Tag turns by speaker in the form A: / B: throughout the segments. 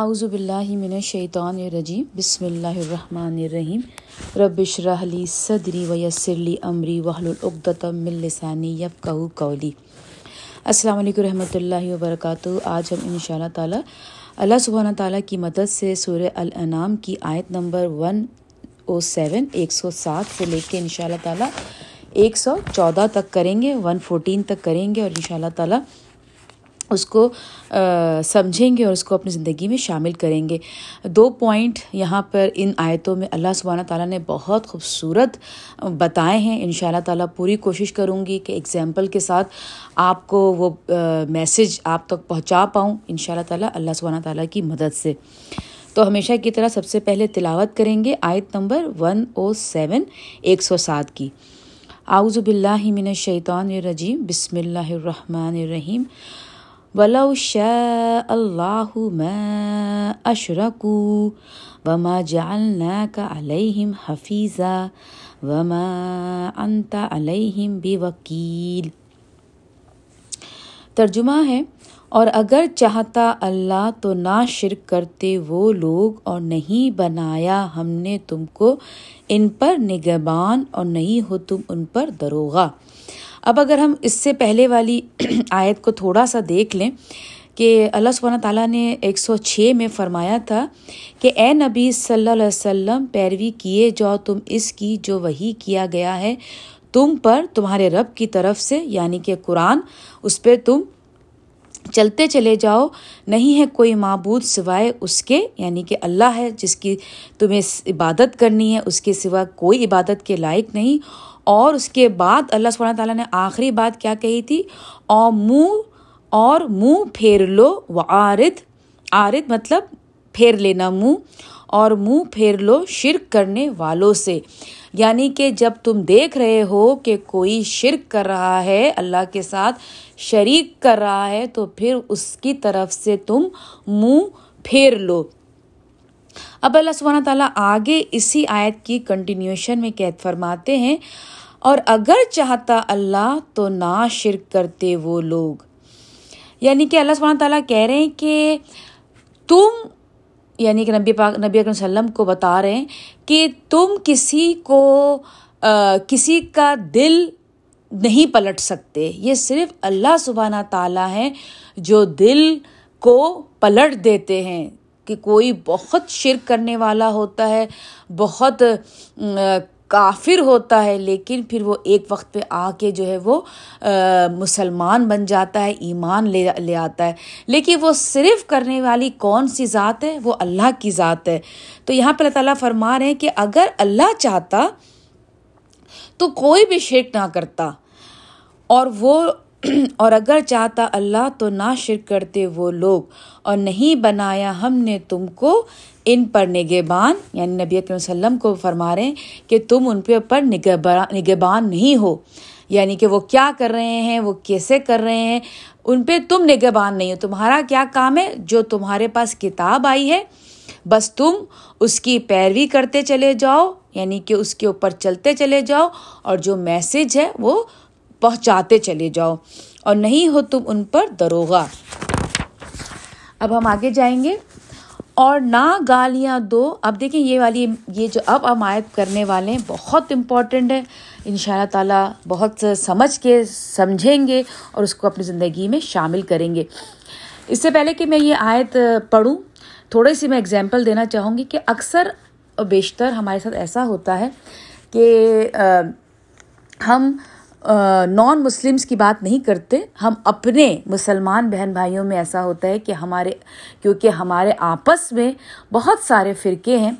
A: اعوذ باللہ من الشیطان الرجیم، بسم اللہ الرحمن الرحیم۔ ربش رحلی صدری ویسرلی امری وحل العقدم من لسانی یفقہوا قولی۔ السلام علیکم رحمۃ اللہ وبرکاتہ۔ آج ہم ان شاء اللہ تعالیٰ اللہ سبحانہ تعالیٰ کی مدد سے سورہ الانعام کی آیت نمبر ون او سیون، ایک سو سات سے لے کے ان شاء اللہ تعالیٰ ایک سو چودہ تک کریں گے، ون فورٹین تک کریں گے اور ان شاء اللہ تعالیٰ اس کو سمجھیں گے اور اس کو اپنی زندگی میں شامل کریں گے۔ دو پوائنٹ یہاں پر ان آیتوں میں اللہ سبحانہ تعالیٰ نے بہت خوبصورت بتائے ہیں۔ ان شاء اللہ تعالیٰ پوری کوشش کروں گی کہ ایگزامپل کے ساتھ آپ کو وہ میسج آپ تک پہنچا پاؤں ان شاء اللہ تعالیٰ اللہ سبحانہ تعالیٰ کی مدد سے۔ تو ہمیشہ کی طرح سب سے پہلے تلاوت کریں گے آیت نمبر ون او سیون ایک سو سات کی۔ آؤز باللہ من الشیطان الرجیم، بسم اللہ الرحمن الرحیم۔ ولو شاء اللہ ما اشرکو وما جعلناک علیہم حفیظا وما انت علیہم بوکیل۔ ترجمہ ہے، اور اگر چاہتا اللہ تو نہ شرک کرتے وہ لوگ اور نہیں بنایا ہم نے تم کو ان پر نگبان اور نہیں ہو تم ان پر دروغہ۔ اب اگر ہم اس سے پہلے والی آیت کو تھوڑا سا دیکھ لیں کہ اللہ سبحانہ تعالیٰ نے ایک سو چھ میں فرمایا تھا کہ اے نبی صلی اللہ علیہ وسلم، پیروی کیے جاؤ تم اس کی جو وہی کیا گیا ہے، تم پر تمہارے رب کی طرف سے یعنی کہ قرآن، اس پہ تم چلتے چلے جاؤ، نہیں ہے کوئی معبود سوائے اس کے یعنی کہ اللہ ہے جس کی تمہیں عبادت کرنی ہے، اس کے سوا کوئی عبادت کے لائق نہیں اور اس کے بعد اللہ سبحانہ تعالیٰ نے آخری بات کیا کہی تھی؟ اور منہ اور منہ پھیر لو و عارد عارد مطلب پھیر لینا منہ، اور منہ پھیر لو شرک کرنے والوں سے۔ یعنی کہ جب تم دیکھ رہے ہو کہ کوئی شرک کر رہا ہے، اللہ کے ساتھ شریک کر رہا ہے، تو پھر اس کی طرف سے تم منہ پھیر لو۔ اب اللہ سبحانہ تعالیٰ آگے اسی آیت کی کنٹینیوشن میں قید فرماتے ہیں، اور اگر چاہتا اللہ تو نہ شرک کرتے وہ لوگ۔ یعنی کہ اللہ سبحانہ تعالیٰ کہہ رہے ہیں کہ تم یعنی کہ نبی پاک، نبی اکرم وسلم کو بتا رہے ہیں کہ تم کسی کو کسی کا دل نہیں پلٹ سکتے۔ یہ صرف اللہ سبحانہ تعالیٰ ہیں جو دل کو پلٹ دیتے ہیں۔ کہ کوئی بہت شرک کرنے والا ہوتا ہے، بہت کافر ہوتا ہے، لیکن پھر وہ ایک وقت پہ آ کے جو ہے وہ مسلمان بن جاتا ہے، ایمان لے لے آتا ہے۔ لیکن وہ صرف کرنے والی کون سی ذات ہے؟ وہ اللہ کی ذات ہے۔ تو یہاں پہ اللہ تعالیٰ فرما رہے ہیں کہ اگر اللہ چاہتا تو کوئی بھی شرک نہ کرتا۔ اور وہ اور اگر چاہتا اللہ تو نہ شرک کرتے وہ لوگ۔ اور نہیں بنایا ہم نے تم کو ان پر نگہبان۔ یعنی نبی اکرم وسلم کو فرما رہے ہیں کہ تم ان پہ پر نگہبان نہیں ہو۔ یعنی کہ وہ کیا کر رہے ہیں، وہ کیسے کر رہے ہیں؟ ان پہ تم نگہبان نہیں ہو۔ تمہارا کیا کام ہے؟ جو تمہارے پاس کتاب آئی ہے، بس تم اس کی پیروی کرتے چلے جاؤ۔ یعنی کہ اس کے اوپر چلتے چلے جاؤ۔ اور جو میسج ہے وہ پہنچاتے چلے جاؤ اور نہیں ہو تم ان پر دروغہ۔ اب ہم آگے جائیں گے۔ اور نہ گالیاں دو۔ اب دیکھیں یہ والی، یہ جو اب ہم آیت کرنے والے ہیں، بہت امپورٹنٹ ہے۔ ان شاء اللہ تعالیٰ بہت سمجھ کے سمجھیں گے اور اس کو اپنی زندگی میں شامل کریں گے۔ اس سے پہلے کہ میں یہ آیت پڑھوں تھوڑی سی میں اگزامپل دینا چاہوں گی کہ اکثر بیشتر ہمارے ساتھ ایسا ہوتا ہے کہ ہم نان مسلمس کی بات نہیں کرتے، ہم اپنے مسلمان بہن بھائیوں میں ایسا ہوتا ہے کہ ہمارے، کیونکہ ہمارے آپس میں بہت سارے فرقے ہیں۔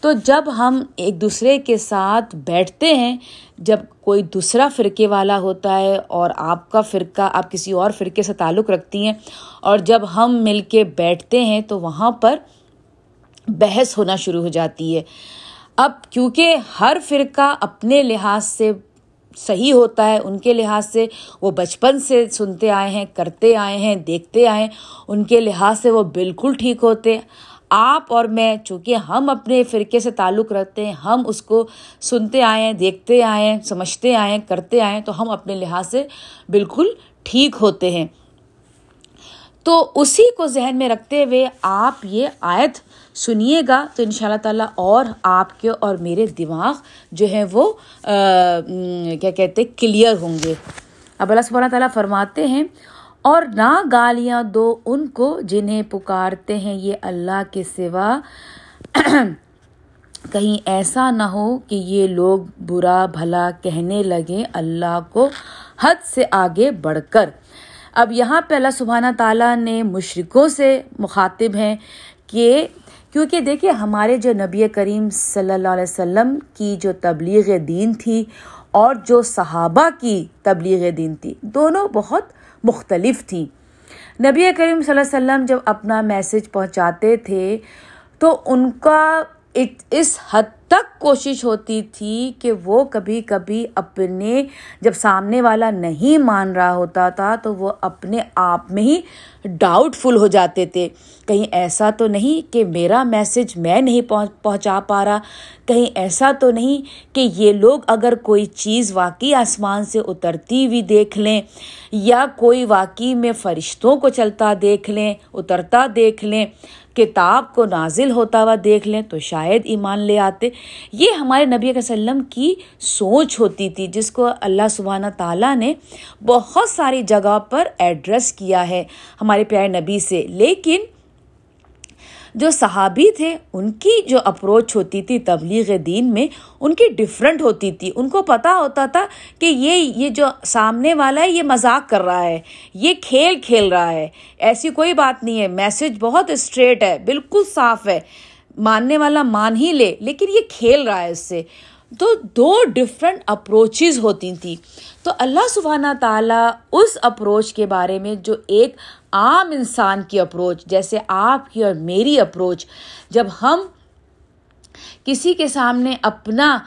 A: تو جب ہم ایک دوسرے کے ساتھ بیٹھتے ہیں، جب کوئی دوسرا فرقے والا ہوتا ہے اور آپ کا فرقہ، آپ کسی اور فرقے سے تعلق رکھتی ہیں اور جب ہم مل کے بیٹھتے ہیں، تو وہاں پر بحث ہونا شروع ہو جاتی ہے۔ اب کیونکہ ہر فرقہ اپنے لحاظ سے صحیح ہوتا ہے، ان کے لحاظ سے وہ بچپن سے سنتے آئے ہیں، کرتے آئے ہیں، دیکھتے آئے ہیں، ان کے لحاظ سے وہ بالکل ٹھیک ہوتے آپ اور میں، چونکہ ہم اپنے فرقے سے تعلق رکھتے ہیں، ہم اس کو سنتے آئے ہیں، دیکھتے آئے ہیں، سمجھتے آئے ہیں، کرتے آئے ہیں، تو ہم اپنے لحاظ سے بالکل ٹھیک ہوتے ہیں۔ تو اسی کو ذہن میں رکھتے ہوئے آپ یہ آیت سنیے گا تو ان شاء اللہ تعالیٰ اور آپ کے اور میرے دماغ جو ہیں وہ کیا کہتے کلیئر ہوں گے۔ اب اللہ سبحانہ تعالیٰ فرماتے ہیں، اور نہ گالیاں دو ان کو جنہیں پکارتے ہیں یہ اللہ کے سوا۔ کہیں ایسا نہ ہو کہ یہ لوگ برا بھلا کہنے لگیں اللہ کو حد سے آگے بڑھ کر۔ اب یہاں پہ اللہ سبحانہ تعالیٰ نے مشرقوں سے مخاطب ہیں کہ کیونکہ دیکھیے ہمارے جو نبی کریم صلی اللہ علیہ وسلم کی جو تبلیغ دین تھی اور جو صحابہ کی تبلیغ دین تھی، دونوں بہت مختلف تھیں۔ نبی کریم صلی اللہ علیہ وسلم جب اپنا میسج پہنچاتے تھے تو ان کا اس حد تک کوشش ہوتی تھی کہ وہ کبھی کبھی اپنے جب سامنے والا نہیں مان رہا ہوتا تھا تو وہ اپنے آپ میں ہی ڈاؤٹ فل ہو جاتے تھے۔ کہیں ایسا تو نہیں کہ میرا میسج میں نہیں پہنچا پا رہا۔ کہیں ایسا تو نہیں کہ یہ لوگ اگر کوئی چیز واقعی آسمان سے اترتی ہوئی دیکھ لیں یا کوئی واقعی میں فرشتوں کو چلتا دیکھ لیں، اترتا دیکھ لیں، کتاب کو نازل ہوتا ہوا دیکھ لیں تو شاید ایمان لے آتے۔ یہ ہمارے نبی علیہ وسلم کی سوچ ہوتی تھی، جس کو اللہ سبحانہ تعالیٰ نے بہت ساری جگہ پر ایڈریس کیا ہے ہمارے پیارے نبی سے۔ لیکن جو صحابی تھے، ان کی جو اپروچ ہوتی تھی تبلیغ دین میں، ان کی ڈفرینٹ ہوتی تھی۔ ان کو پتہ ہوتا تھا کہ یہ یہ جو سامنے والا ہے، یہ مذاق کر رہا ہے، یہ کھیل کھیل رہا ہے۔ ایسی کوئی بات نہیں ہے۔ میسج بہت اسٹریٹ ہے، بالکل صاف ہے۔ ماننے والا مان ہی لے، لیکن یہ کھیل رہا ہے اس سے۔ تو دو ڈفرینٹ اپروچز ہوتی تھیں تو اللہ سبحانہ تعالیٰ اس اپروچ کے بارے میں جو ایک عام انسان کی اپروچ جیسے آپ کی اور میری اپروچ جب ہم کسی کے سامنے اپنا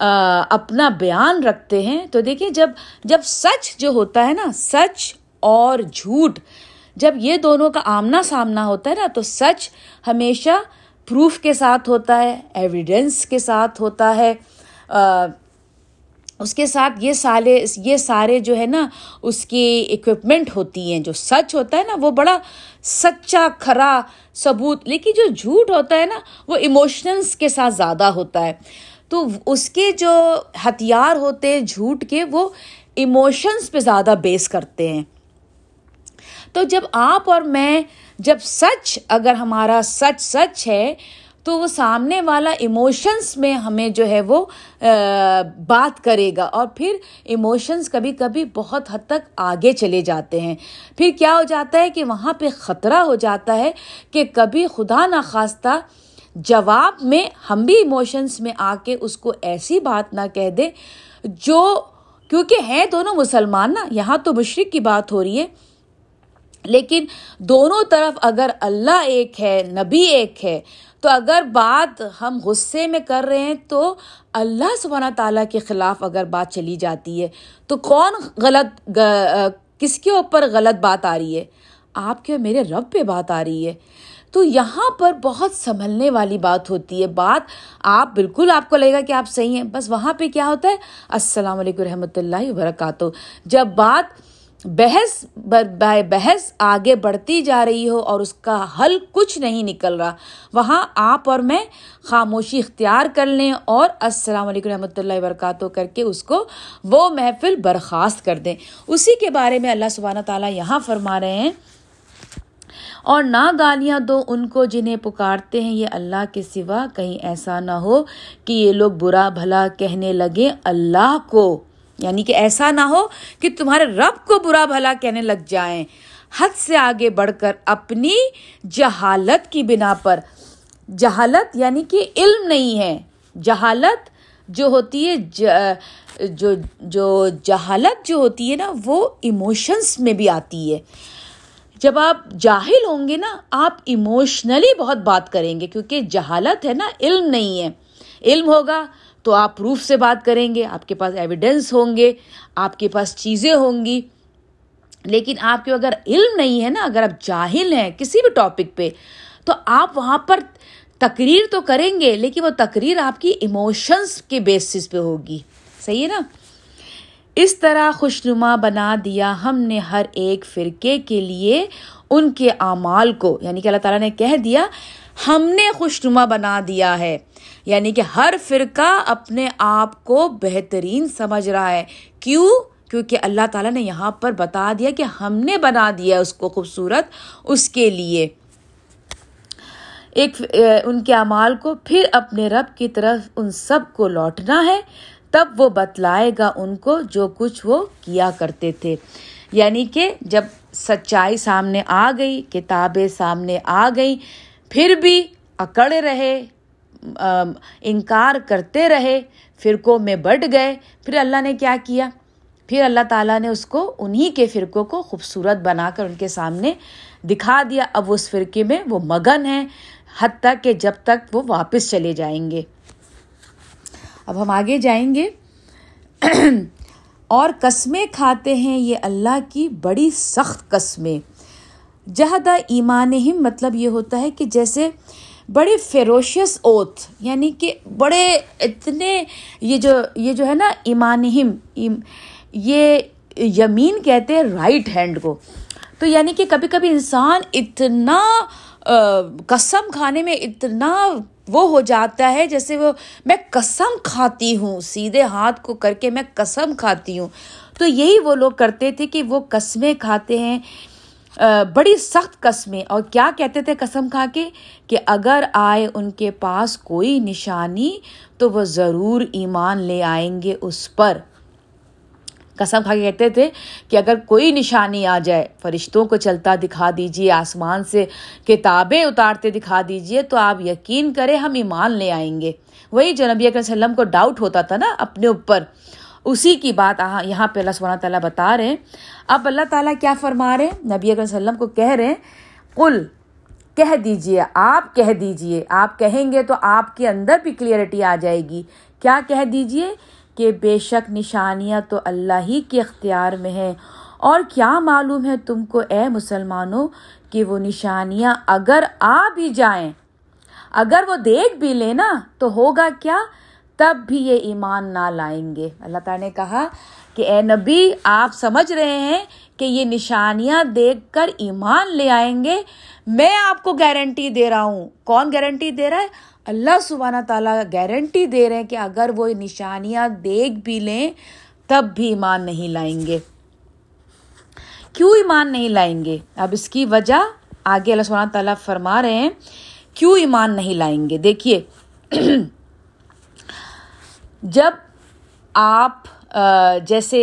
A: اپنا بیان رکھتے ہیں، تو دیکھیں جب جب سچ جو ہوتا ہے نا، سچ اور جھوٹ، جب یہ دونوں کا آمنا سامنا ہوتا ہے نا، تو سچ ہمیشہ پروف کے ساتھ ہوتا ہے ایویڈینس کے ساتھ ہوتا ہے اس کے ساتھ یہ سارے یہ سارے جو ہے نا، اس کی اکوپمنٹ ہوتی ہیں، جو سچ ہوتا ہے نا، وہ بڑا سچا، کھرا ثبوت، لیکن جو جھوٹ ہوتا ہے نا، وہ ایموشنلس کے ساتھ زیادہ ہوتا ہے۔ تو اس کے جو ہتھیار ہوتے ہیں جھوٹ کے، وہ ایموشنس پہ زیادہ بیس کرتے ہیں۔ تو جب آپ اور میں جب سچ، اگر ہمارا سچ سچ ہے، تو وہ سامنے والا ایموشنس میں ہمیں جو ہے وہ بات کرے گا اور پھر ایموشنس کبھی کبھی بہت حد تک آگے چلے جاتے ہیں۔ پھر کیا ہو جاتا ہے کہ وہاں پہ خطرہ ہو جاتا ہے کہ کبھی خدا نخواستہ جواب میں ہم بھی ایموشنس میں آ کے اس کو ایسی بات نہ کہہ دے جو، کیونکہ ہیں دونوں مسلمان نا، یہاں تو مشرق کی بات ہو رہی ہے۔ لیکن دونوں طرف اگر اللہ ایک ہے، نبی ایک ہے، تو اگر بات ہم غصے میں کر رہے ہیں تو اللہ سبحانہ تعالیٰ کے خلاف اگر بات چلی جاتی ہے تو کون غلط کس کے اوپر غلط بات آ رہی ہے؟ آپ کے میرے رب پہ بات آ رہی ہے۔ تو یہاں پر بہت سنبھلنے والی بات ہوتی ہے۔ بات آپ بالکل آپ کو لگے گا کہ آپ صحیح ہیں۔ بس وہاں پہ کیا ہوتا ہے؟ السلام علیکم رحمۃ اللہ وبرکاتہ۔ جب بات بحث بائے بحث آگے بڑھتی جا رہی ہو اور اس کا حل کچھ نہیں نکل رہا۔ وہاں آپ اور میں خاموشی اختیار کر لیں اور السلام علیکم رحمۃ اللہ وبرکاتہ کر کے اس کو وہ محفل برخاست کر دیں۔ اسی کے بارے میں اللہ سبحانہ تعالیٰ یہاں فرما رہے ہیں۔ اور نہ گالیاں دو ان کو جنہیں پکارتے ہیں، یہ اللہ کے سوا کہیں ایسا نہ ہو کہ یہ لوگ برا بھلا کہنے لگے اللہ کو۔ یعنی کہ ایسا نہ ہو کہ تمہارے رب کو برا بھلا کہنے لگ جائیں۔ حد سے آگے بڑھ کر اپنی جہالت کی بنا پر۔ جہالت یعنی کہ علم نہیں ہے۔ جہالت جو ہوتی ہے جو جو جہالت جو ہوتی ہے نا، وہ ایموشنس میں بھی آتی ہے۔ جب آپ جاہل ہوں گے نا، آپ ایموشنلی بہت بات کریں گے، کیونکہ جہالت ہے نا، علم نہیں ہے۔ علم ہوگا تو آپ پروف سے بات کریں گے، آپ کے پاس ایویڈینس ہوں گے، آپ کے پاس چیزیں ہوں گی۔ لیکن آپ کے اگر علم نہیں ہے نا، اگر آپ جاہل ہیں کسی بھی ٹاپک پہ، تو آپ وہاں پر تقریر تو کریں گے، لیکن وہ تقریر آپ کی ایموشنس کے بیسس پہ ہوگی۔ صحیح ہے نا؟ اس طرح خوشنما بنا دیا ہم نے ہر ایک فرقے کے لیے ان کے اعمال کو۔ یعنی کہ اللہ تعالیٰ نے کہہ دیا، ہم نے خوشنما بنا دیا ہے۔ یعنی کہ ہر فرقہ اپنے آپ کو بہترین سمجھ رہا ہے۔ کیوں؟ کیونکہ اللہ تعالیٰ نے یہاں پر بتا دیا کہ ہم نے بنا دیا اس کو خوبصورت اس کے لیے۔ ایک ان کے اعمال کو پھر اپنے رب کی طرف ان سب کو لوٹنا ہے۔ تب وہ بتلائے گا ان کو جو کچھ وہ کیا کرتے تھے۔ یعنی کہ جب سچائی سامنے آ گئی، کتابیں سامنے آ گئی پھر بھی اکڑ رہے انکار کرتے رہے، فرقوں میں بٹ گئے۔ پھر اللہ نے کیا کیا؟ پھر اللہ تعالیٰ نے اس کو انہی کے فرقوں کو خوبصورت بنا کر ان کے سامنے دکھا دیا۔ اب اس فرقے میں وہ مگن ہیں حد تک کہ جب تک وہ واپس چلے جائیں گے۔ اب ہم آگے جائیں گے۔ اور قسمیں کھاتے ہیں یہ اللہ کی بڑی سخت قسمیں۔ جہدا ایمان ہم مطلب یہ ہوتا ہے کہ جیسے بڑے فیروشیس اوتھ یعنی کہ بڑے اتنے یہ جو یہ جو ہے نا ایمان ہم یہ یمین کہتے ہیں رائٹ ہینڈ کو۔ تو یعنی کہ کبھی کبھی انسان اتنا قسم کھانے میں اتنا وہ ہو جاتا ہے جیسے وہ میں قسم کھاتی ہوں، سیدھے ہاتھ کو کر کے میں قسم کھاتی ہوں۔ تو یہی وہ لوگ کرتے تھے کہ وہ قسمیں کھاتے ہیں۔ بڑی سخت قسمیں۔ اور کیا کہتے تھے قسم کھا کے؟ کہ اگر آئے ان کے پاس کوئی نشانی تو وہ ضرور ایمان لے آئیں گے اس پر۔ قسم کھا کے کہتے تھے کہ اگر کوئی نشانی آ جائے، فرشتوں کو چلتا دکھا دیجیے آسمان سے کتابیں اتارتے دکھا دیجیے تو آپ یقین کریں ہم ایمان لے آئیں گے۔ وہی جو نبی اکرم وسلم کو ڈاؤٹ ہوتا تھا نا اپنے اوپر۔ اسی کی بات یہاں پہ اللہ سبحانہ تعالیٰ بتا رہے ہیں۔ اب اللہ تعالیٰ کیا فرما رہے ہیں؟ نبی اکرم وسلم کو کہہ رہے ہیں کل کہہ دیجیے آپ کہہ دیجیے آپ کہیں گے تو آپ کے اندر بھی کلیئرٹی آ جائے گی۔ کیا کہہ دیجیے کہ بے شک نشانیاں تو اللہ ہی کے اختیار میں ہیں۔ اور کیا معلوم ہے تم کو اے مسلمانوں کہ وہ نشانیاں اگر آ بھی جائیں، اگر وہ دیکھ بھی لیں نا، تو ہوگا کیا؟ تب بھی یہ ایمان نہ لائیں گے۔ اللہ تعالیٰ نے کہا کہ اے نبی، آپ سمجھ رہے ہیں کہ یہ نشانیاں دیکھ کر ایمان لے آئیں گے۔ میں آپ کو گارنٹی دے رہا ہوں۔ کون گارنٹی دے رہا ہے؟ اللہ سبحانہ تعالیٰ گارنٹی دے رہے ہیں کہ اگر وہ نشانیاں دیکھ بھی لیں، تب بھی ایمان نہیں لائیں گے۔ کیوں ایمان نہیں لائیں گے؟ اب اس کی وجہ آگے اللہ سبحانہ تعالیٰ فرما رہے ہیں، کیوں ایمان نہیں لائیں گے؟ دیکھیے، جب آپ جیسے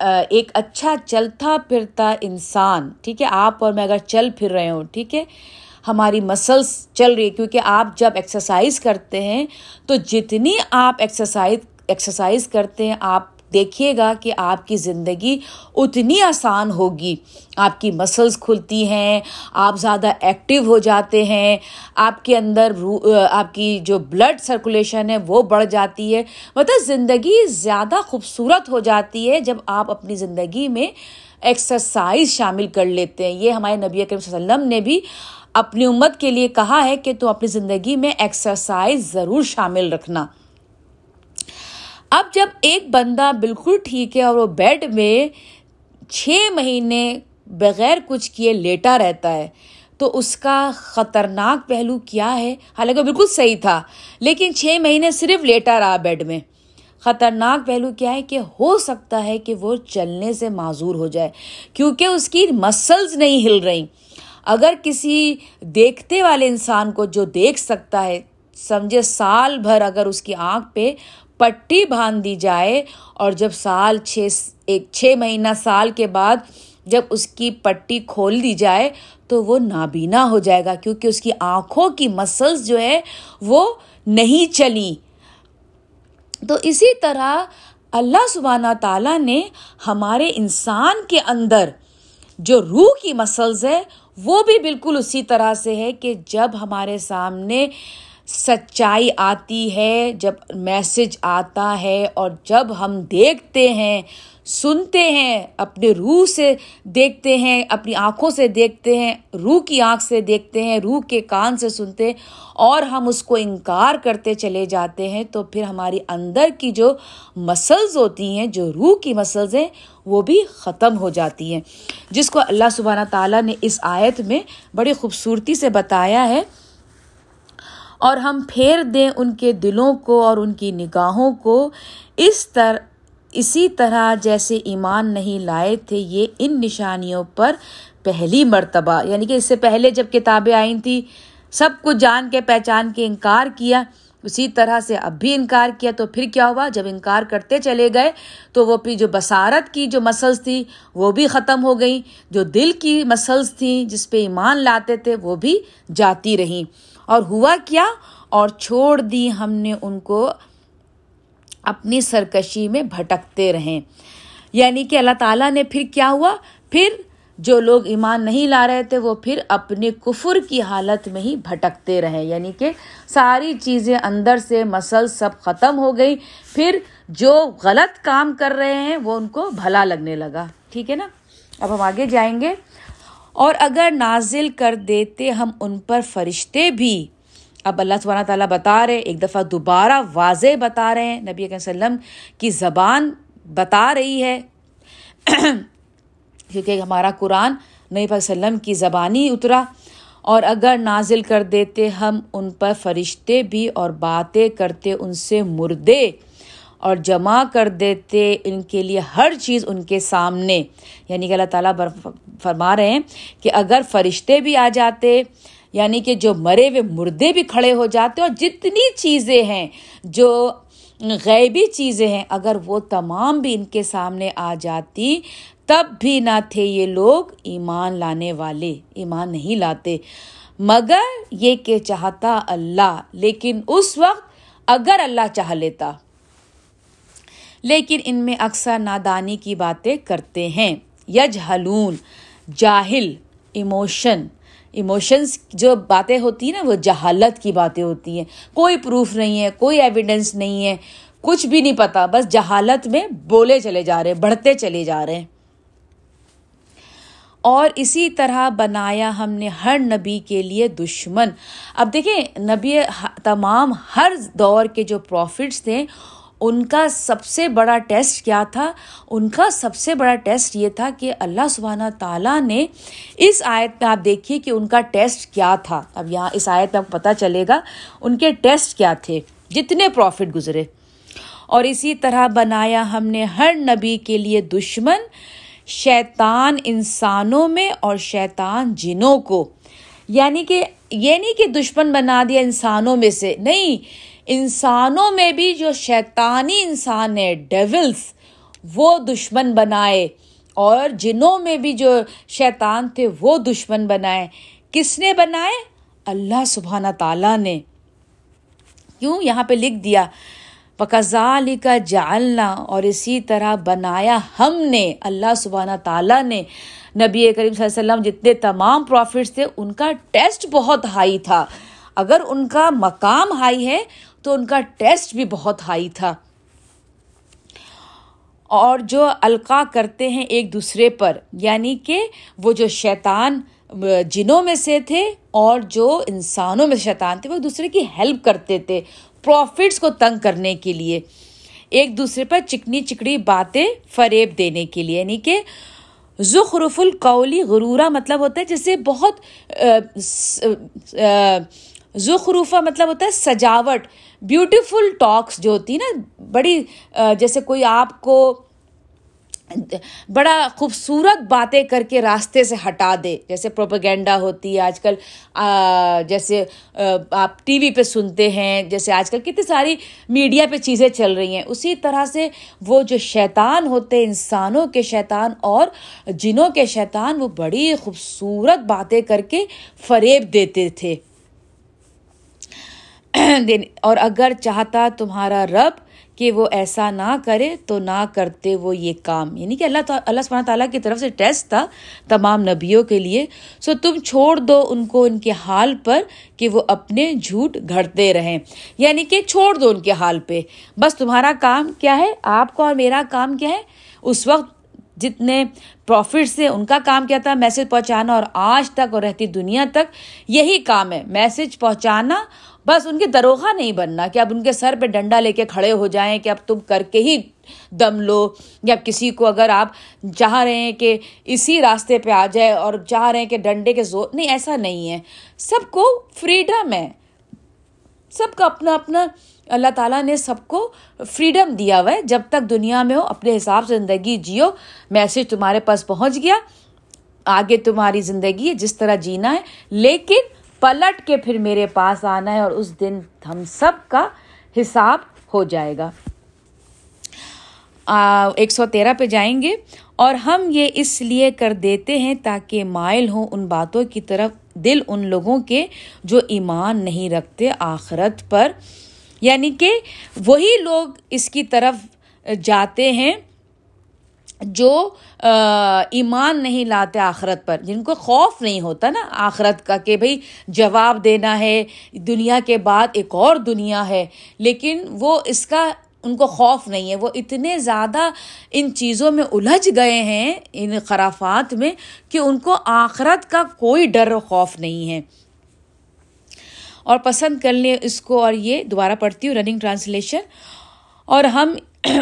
A: ایک اچھا چلتا پھرتا انسان، ٹھیک ہے، آپ اور میں اگر چل پھر رہے ہوں، ٹھیک ہے ہماری مسلس چل رہی ہے۔ کیونکہ آپ جب ایکسرسائز کرتے ہیں، تو جتنی آپ ایکسرسائز ایکسرسائز کرتے ہیں، آپ دیکھیے گا کہ آپ کی زندگی اتنی آسان ہوگی۔ آپ کی مسلس کھلتی ہیں، آپ زیادہ ایکٹیو ہو جاتے ہیں، آپ کے اندر آپ کی جو بلڈ سرکولیشن ہے، وہ بڑھ جاتی ہے۔ مطلب زندگی زیادہ خوبصورت ہو جاتی ہے جب آپ اپنی زندگی میں ایکسرسائز شامل کر لیتے ہیں۔ یہ ہمارے نبی اکرم صلی اللہ علیہ وسلم نے بھی اپنی امت کے لیے کہا ہے کہ تو اپنی زندگی میں ایکسرسائز ضرور شامل رکھنا۔ اب جب ایک بندہ بالکل ٹھیک ہے اور وہ بیڈ میں چھ مہینے بغیر کچھ کیے لیٹا رہتا ہے، تو اس کا خطرناک پہلو کیا ہے؟ حالانکہ بالکل صحیح تھا، لیکن چھ مہینے صرف لیٹا رہا بیڈ میں۔ خطرناک پہلو کیا ہے کہ ہو سکتا ہے کہ وہ چلنے سے معذور ہو جائے، کیونکہ اس کی مسلز نہیں ہل رہی۔ اگر کسی دیکھتے والے انسان کو جو دیکھ سکتا ہے، سمجھے سال بھر اگر اس کی آنکھ پہ پٹی باندھ دی جائے اور جب سال چھ، ایک چھ مہینہ سال کے بعد جب اس کی پٹی کھول دی جائے تو وہ نابینا ہو جائے گا، کیونکہ اس کی آنکھوں کی مسلس جو ہے وہ نہیں چلی۔ تو اسی طرح اللہ سبحانہ تعالیٰ نے ہمارے انسان کے اندر جو روح کی مسلز ہے وہ بھی بالکل اسی طرح سے ہے کہ جب ہمارے سامنے سچائی آتی ہے، جب میسج آتا ہے اور جب ہم دیکھتے ہیں، سنتے ہیں اپنے روح سے دیکھتے ہیں، اپنی آنکھوں سے دیکھتے ہیں، روح کی آنکھ سے دیکھتے ہیں، روح کے کان سے سنتے ہیں اور ہم اس کو انکار کرتے چلے جاتے ہیں، تو پھر ہماری اندر کی جو مسلز ہوتی ہیں، جو روح کی مسلز ہیں، وہ بھی ختم ہو جاتی ہیں۔ جس کو اللہ سبحانہ تعالیٰ نے اس آیت میں بڑی خوبصورتی سے بتایا ہے۔ اور ہم پھیر دیں ان کے دلوں کو اور ان کی نگاہوں کو۔ اس طرح اسی طرح جیسے ایمان نہیں لائے تھے، یہ ان نشانیوں پر پہلی مرتبہ یعنی کہ اس سے پہلے جب کتابیں آئی تھیں، سب کچھ جان کے پہچان کے انکار کیا۔ اسی طرح سے اب بھی انکار کیا۔ تو پھر کیا ہوا؟ جب انکار کرتے چلے گئے، تو وہ پھر جو بصارت کی جو مسلس تھی، وہ بھی ختم ہو گئیں۔ جو دل کی مسلس تھیں، جس پہ ایمان لاتے تھے، وہ بھی جاتی رہیں۔ اور ہوا کیا اور چھوڑ دی ہم نے ان کو اپنی سرکشی میں بھٹکتے رہیں یعنی کہ اللہ تعالیٰ نے پھر کیا ہوا؟ پھر جو لوگ ایمان نہیں لا رہے تھے، وہ پھر اپنے کفر کی حالت میں ہی بھٹکتے رہے۔ یعنی کہ ساری چیزیں اندر سے مسل سب ختم ہو گئی۔ پھر جو غلط کام کر رہے ہیں، وہ ان کو بھلا لگنے لگا۔ ٹھیک ہے نا؟ اب ہم آگے جائیں گے۔ اور اگر نازل کر دیتے ہم ان پر فرشتے بھی۔ اب اللہ سبحانہ تعالیٰ بتا رہے ایک دفعہ دوبارہ واضح بتا رہے ہیں نبی علیہ وسلم کی زبان بتا رہی ہے۔ کیونکہ ہمارا قرآن نبی وسلم کی زبانی اترا۔ اور اگر نازل کر دیتے ہم ان پر فرشتے بھی اور باتیں کرتے ان سے مردے۔ اور جمع کر دیتے ان کے لیے ہر چیز ان کے سامنے۔ یعنی کہ اللہ تعالیٰ فرما رہے ہیں کہ اگر فرشتے بھی آ جاتے یعنی کہ جو مرے ہوئے مردے بھی کھڑے ہو جاتے، اور جتنی چیزیں ہیں، جو غیبی چیزیں ہیں، اگر وہ تمام بھی ان کے سامنے آ جاتی، تب بھی نہ تھے یہ لوگ ایمان لانے والے، ایمان نہیں لاتے۔ مگر یہ کہ چاہتا اللہ، لیکن اس وقت اگر اللہ چاہ لیتا۔ لیکن ان میں اکثر نادانی کی باتیں کرتے ہیں۔ یج ہلون جاہل، ایموشن۔ ایموشنس جو باتیں ہوتی ہیں نا، وہ جہالت کی باتیں ہوتی ہیں۔ کوئی پروف نہیں ہے، کوئی ایویڈنس نہیں ہے، کچھ بھی نہیں پتا، بس جہالت میں بولے چلے جا رہے بڑھتے چلے جا رہے ہیں۔ اور اسی طرح بنایا ہم نے ہر نبی کے لیے دشمن۔ اب دیکھیں، نبی تمام ہر دور کے جو پروفٹس تھے ان کا سب سے بڑا ٹیسٹ کیا تھا؟ ان کا سب سے بڑا ٹیسٹ یہ تھا کہ اللہ سبحانہ تعالیٰ نے اس آیت میں آپ دیکھیے کہ ان کا ٹیسٹ کیا تھا۔ اب یہاں اس آیت میں آپ کو پتہ چلے گا ان کے ٹیسٹ کیا تھے، جتنے پروفٹ گزرے۔ اور اسی طرح بنایا ہم نے ہر نبی کے لیے دشمن، شیطان انسانوں میں اور شیطان جنوں کو۔ یعنی کہ یہ نہیں کہ دشمن بنا دیا انسانوں میں سے۔ نہیں انسانوں میں بھی جو شیطانی انسان ہے ڈیولس وہ دشمن بنائے۔ اور جنوں میں بھی جو شیطان تھے، وہ دشمن بنائے۔ کس نے بنائے؟ اللہ سبحانہ تعالیٰ نے۔ کیوں؟ یہاں پہ لکھ دیا پکزال کا جالنا اور اسی طرح بنایا ہم نے، اللہ سبحانہ تعالیٰ نے۔ نبی کریم صلی اللہ علیہ وسلم جتنے تمام پروفٹس تھے، ان کا ٹیسٹ بہت ہائی تھا۔ اگر ان کا مقام ہائی ہے تو ان کا ٹیسٹ بھی بہت ہائی تھا۔ اور جو القا کرتے ہیں ایک دوسرے پر یعنی کہ وہ جو شیطان، جنوں میں سے تھے اور جو انسانوں میں شیطان تھے، وہ ایک دوسرے کی ہیلپ کرتے تھے پروفٹس کو تنگ کرنے کے لیے۔ ایک دوسرے پر چکنی چکڑی باتیں فریب دینے کے لیے۔ یعنی کہ زخرف القولی غرورہ مطلب ہوتا ہے جسے بہت زخروفہ مطلب ہوتا ہے سجاوٹ۔ بیوٹیفل ٹاکس جو ہوتی نا، بڑی جیسے کوئی آپ کو بڑا خوبصورت باتیں کر کے راستے سے ہٹا دے، جیسے پروپیگینڈا ہوتی ہے، آج کل جیسے آپ ٹی وی پہ سنتے ہیں، جیسے آج کل کتنی ساری میڈیا پہ چیزیں چل رہی ہیں۔ اسی طرح سے وہ جو شیطان ہوتے انسانوں کے شیطان اور جنوں کے شیطان، وہ بڑی خوبصورت باتیں کر کے فریب دیتے تھے۔ اور اگر چاہتا تمہارا رب کہ وہ ایسا نہ کرے تو نہ کرتے وہ یہ کام۔ یعنی کہ اللہ اللہ سبحانہ تعالیٰ کی طرف سے ٹیسٹ تھا تمام نبیوں کے لیے۔ سو تم چھوڑ دو ان کو ان کے حال پر کہ وہ اپنے جھوٹ گھڑتے رہیں۔ یعنی کہ چھوڑ دو ان کے حال پہ۔ بس تمہارا کام کیا ہے؟ آپ کا اور میرا کام کیا ہے؟ اس وقت جتنے پروفٹس ہیں ان کا کام کیا تھا، میسج پہنچانا اور آج تک اور رہتی دنیا تک یہی کام ہے۔ میسج پہنچانا بس ان کے دروغہ نہیں بننا کہ اب ان کے سر پہ ڈنڈا لے کے کھڑے ہو جائیں کہ اب تم کر کے ہی دم لو یا کسی کو اگر آپ چاہ رہے ہیں کہ اسی راستے پہ آ جائے اور چاہ رہے ہیں کہ ڈنڈے کے زور نہیں، ایسا نہیں ہے۔ سب کو فریڈم ہے۔ سب کا اپنا اپنا، اللہ تعالیٰ نے سب کو فریڈم دیا ہوا ہے۔ جب تک دنیا میں ہو، اپنے حساب سے زندگی جیو۔ میسج تمہارے پاس پہنچ گیا۔ آگے تمہاری زندگی ہے، جس طرح جینا ہے۔ لیکن پلٹ کے پھر میرے پاس آنا ہے اور اس دن ہم سب کا حساب ہو جائے گا۔ ایک سو تیرہ پہ جائیں گے اور ہم یہ اس لیے کر دیتے ہیں تاکہ مائل ہوں ان باتوں کی طرف دل ان لوگوں کے جو ایمان نہیں رکھتے آخرت پر۔ یعنی کہ وہی لوگ اس کی طرف جاتے ہیں جو ایمان نہیں لاتے آخرت پر، جن کو خوف نہیں ہوتا نا آخرت کا کہ بھائی جواب دینا ہے، دنیا کے بعد ایک اور دنیا ہے، لیکن وہ اس کا ان کو خوف نہیں ہے، وہ اتنے زیادہ ان چیزوں میں الجھ گئے ہیں، ان خرافات میں کہ ان کو آخرت کا کوئی ڈر و خوف نہیں ہے۔ اور پسند کر لیں اس کو اور یہ، دوبارہ پڑھتی ہوں رننگ ٹرانسلیشن اور ہم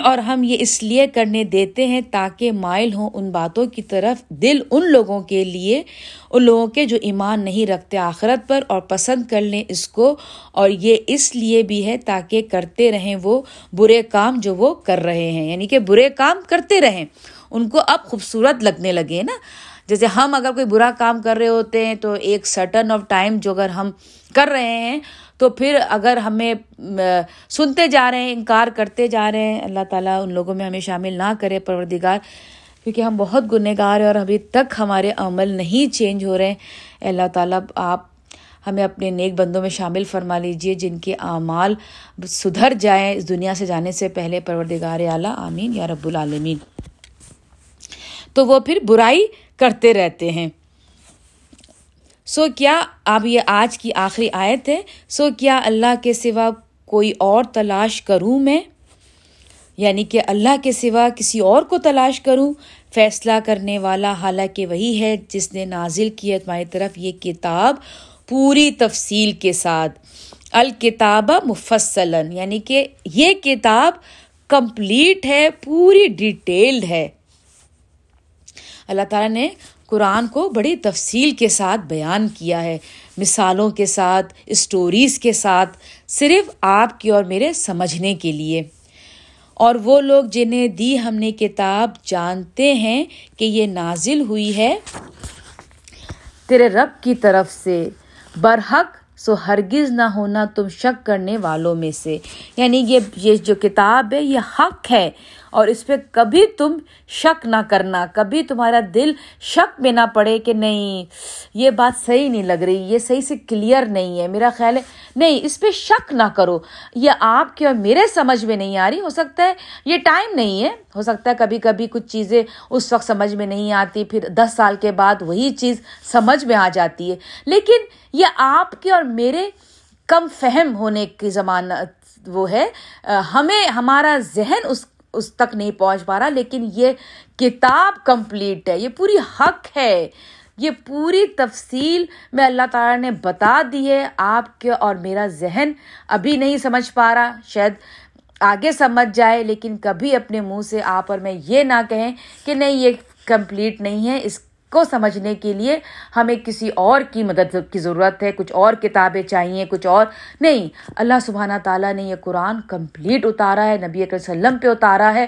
A: اور ہم یہ اس لیے کرنے دیتے ہیں تاکہ مائل ہوں ان باتوں کی طرف دل ان لوگوں کے لیے، ان لوگوں کے جو ایمان نہیں رکھتے آخرت پر اور پسند کر لیں اس کو، اور یہ اس لیے بھی ہے تاکہ کرتے رہیں وہ برے کام جو وہ کر رہے ہیں۔ یعنی کہ برے کام کرتے رہیں۔ ان کو اب خوبصورت لگنے لگے نا۔ جیسے ہم اگر کوئی برا کام کر رہے ہوتے ہیں تو ایک سٹن آف ٹائم جو اگر ہم کر رہے ہیں تو پھر اگر ہمیں سنتے جا رہے ہیں، انکار کرتے جا رہے ہیں، اللہ تعالیٰ ان لوگوں میں ہمیں شامل نہ کرے، پروردگار، کیونکہ ہم بہت گنہ گار ہیں اور ابھی تک ہمارے عمل نہیں چینج ہو رہے ہیں۔ اللہ تعالیٰ آپ ہمیں اپنے نیک بندوں میں شامل فرما لیجیے جن کے اعمال سدھر جائیں اس دنیا سے جانے سے پہلے۔ پروردگار اعلیٰ، آمین یا رب العالمین۔ تو وہ پھر برائی کرتے رہتے ہیں۔ سو کیا اب یہ آج کی آخری آیت ہے؟ سو کیا اللہ کے سوا کوئی اور تلاش کروں میں؟ یعنی کہ اللہ کے سوا کسی اور کو تلاش کروں؟ فیصلہ کرنے والا حالانکہ وہی ہے جس نے نازل کی ہے تمہاری طرف یہ کتاب پوری تفصیل کے ساتھ۔ الکتاب مفصلاً یعنی کہ یہ کتاب کمپلیٹ ہے، پوری ڈیٹیلڈ ہے۔ اللہ تعالیٰ نے قرآن کو بڑی تفصیل کے ساتھ بیان کیا ہے، مثالوں کے ساتھ اسٹوریز کے ساتھ، صرف آپ کی اور میرے سمجھنے کے لیے۔ اور وہ لوگ جنہیں دی ہم نے کتاب جانتے ہیں کہ یہ نازل ہوئی ہے، تیرے رب کی طرف سے۔ برحق، سو ہرگز نہ ہونا تم شک کرنے والوں میں سے۔ یعنی یہ یہ جو کتاب ہے، یہ حق ہے۔ اور اس پہ کبھی تم شک نہ کرنا، کبھی تمہارا دل شک میں نہ پڑے کہ نہیں، یہ بات صحیح نہیں لگ رہی، یہ صحیح سے کلیئر نہیں ہے۔ میرا خیال ہے، نہیں، اس پہ شک نہ کرو۔ یہ آپ کے اور میرے سمجھ میں نہیں آ رہی، ہو سکتا ہے یہ ٹائم نہیں ہے۔ ہو سکتا ہے کبھی کبھی کچھ چیزیں اس وقت سمجھ میں نہیں آتی، پھر دس سال کے بعد وہی چیز سمجھ میں آ جاتی ہے۔ لیکن یہ آپ کے اور میرے کم فہم ہونے کی ضمانت وہ ہے۔ ہمیں، ہمارا ذہن اس اس تک نہیں پہنچ پا رہا، لیکن یہ کتاب کمپلیٹ ہے، یہ پوری حق ہے، یہ پوری تفصیل میں اللہ تعالیٰ نے بتا دی ہے، آپ کے اور میرا ذہن ابھی نہیں سمجھ پا رہا، شاید آگے سمجھ جائے، لیکن کبھی اپنے منہ سے آپ اور میں یہ نہ کہیں کہ نہیں، یہ کمپلیٹ نہیں ہے، اس کو سمجھنے کے لیے ہمیں کسی اور کی مدد کی ضرورت ہے، کچھ اور کتابیں چاہیے، کچھ اور۔ نہیں، اللہ سبحانہ تعالیٰ نے یہ قرآن کمپلیٹ اتارا ہے، نبی وسلم پہ اتارا ہے۔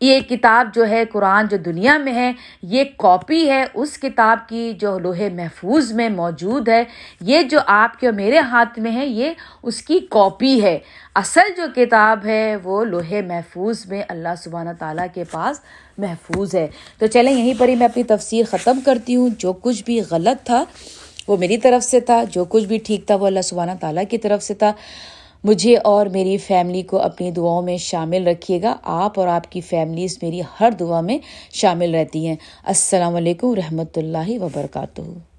A: یہ کتاب جو ہے، قرآن جو دنیا میں ہے، یہ کاپی ہے، اس کتاب کی جو لوہے محفوظ میں موجود ہے۔ یہ جو آپ کے اور میرے ہاتھ میں ہے، یہ اس کی کاپی ہے۔ اصل جو کتاب ہے، وہ لوہے محفوظ میں اللہ سبحانہ تعالیٰ کے پاس محفوظ ہے۔ تو چلیں، یہیں پر ہی میں اپنی تفسیر ختم کرتی ہوں۔ جو کچھ بھی غلط تھا، وہ میری طرف سے تھا۔ جو کچھ بھی ٹھیک تھا، وہ اللہ سبحانہ تعالیٰ کی طرف سے تھا۔ مجھے اور میری فیملی کو اپنی دعاؤں میں شامل رکھیے گا۔ آپ اور آپ کی فیملیز میری ہر دعا میں شامل رہتی ہیں۔ السلام علیکم رحمۃ اللہ وبرکاتہ۔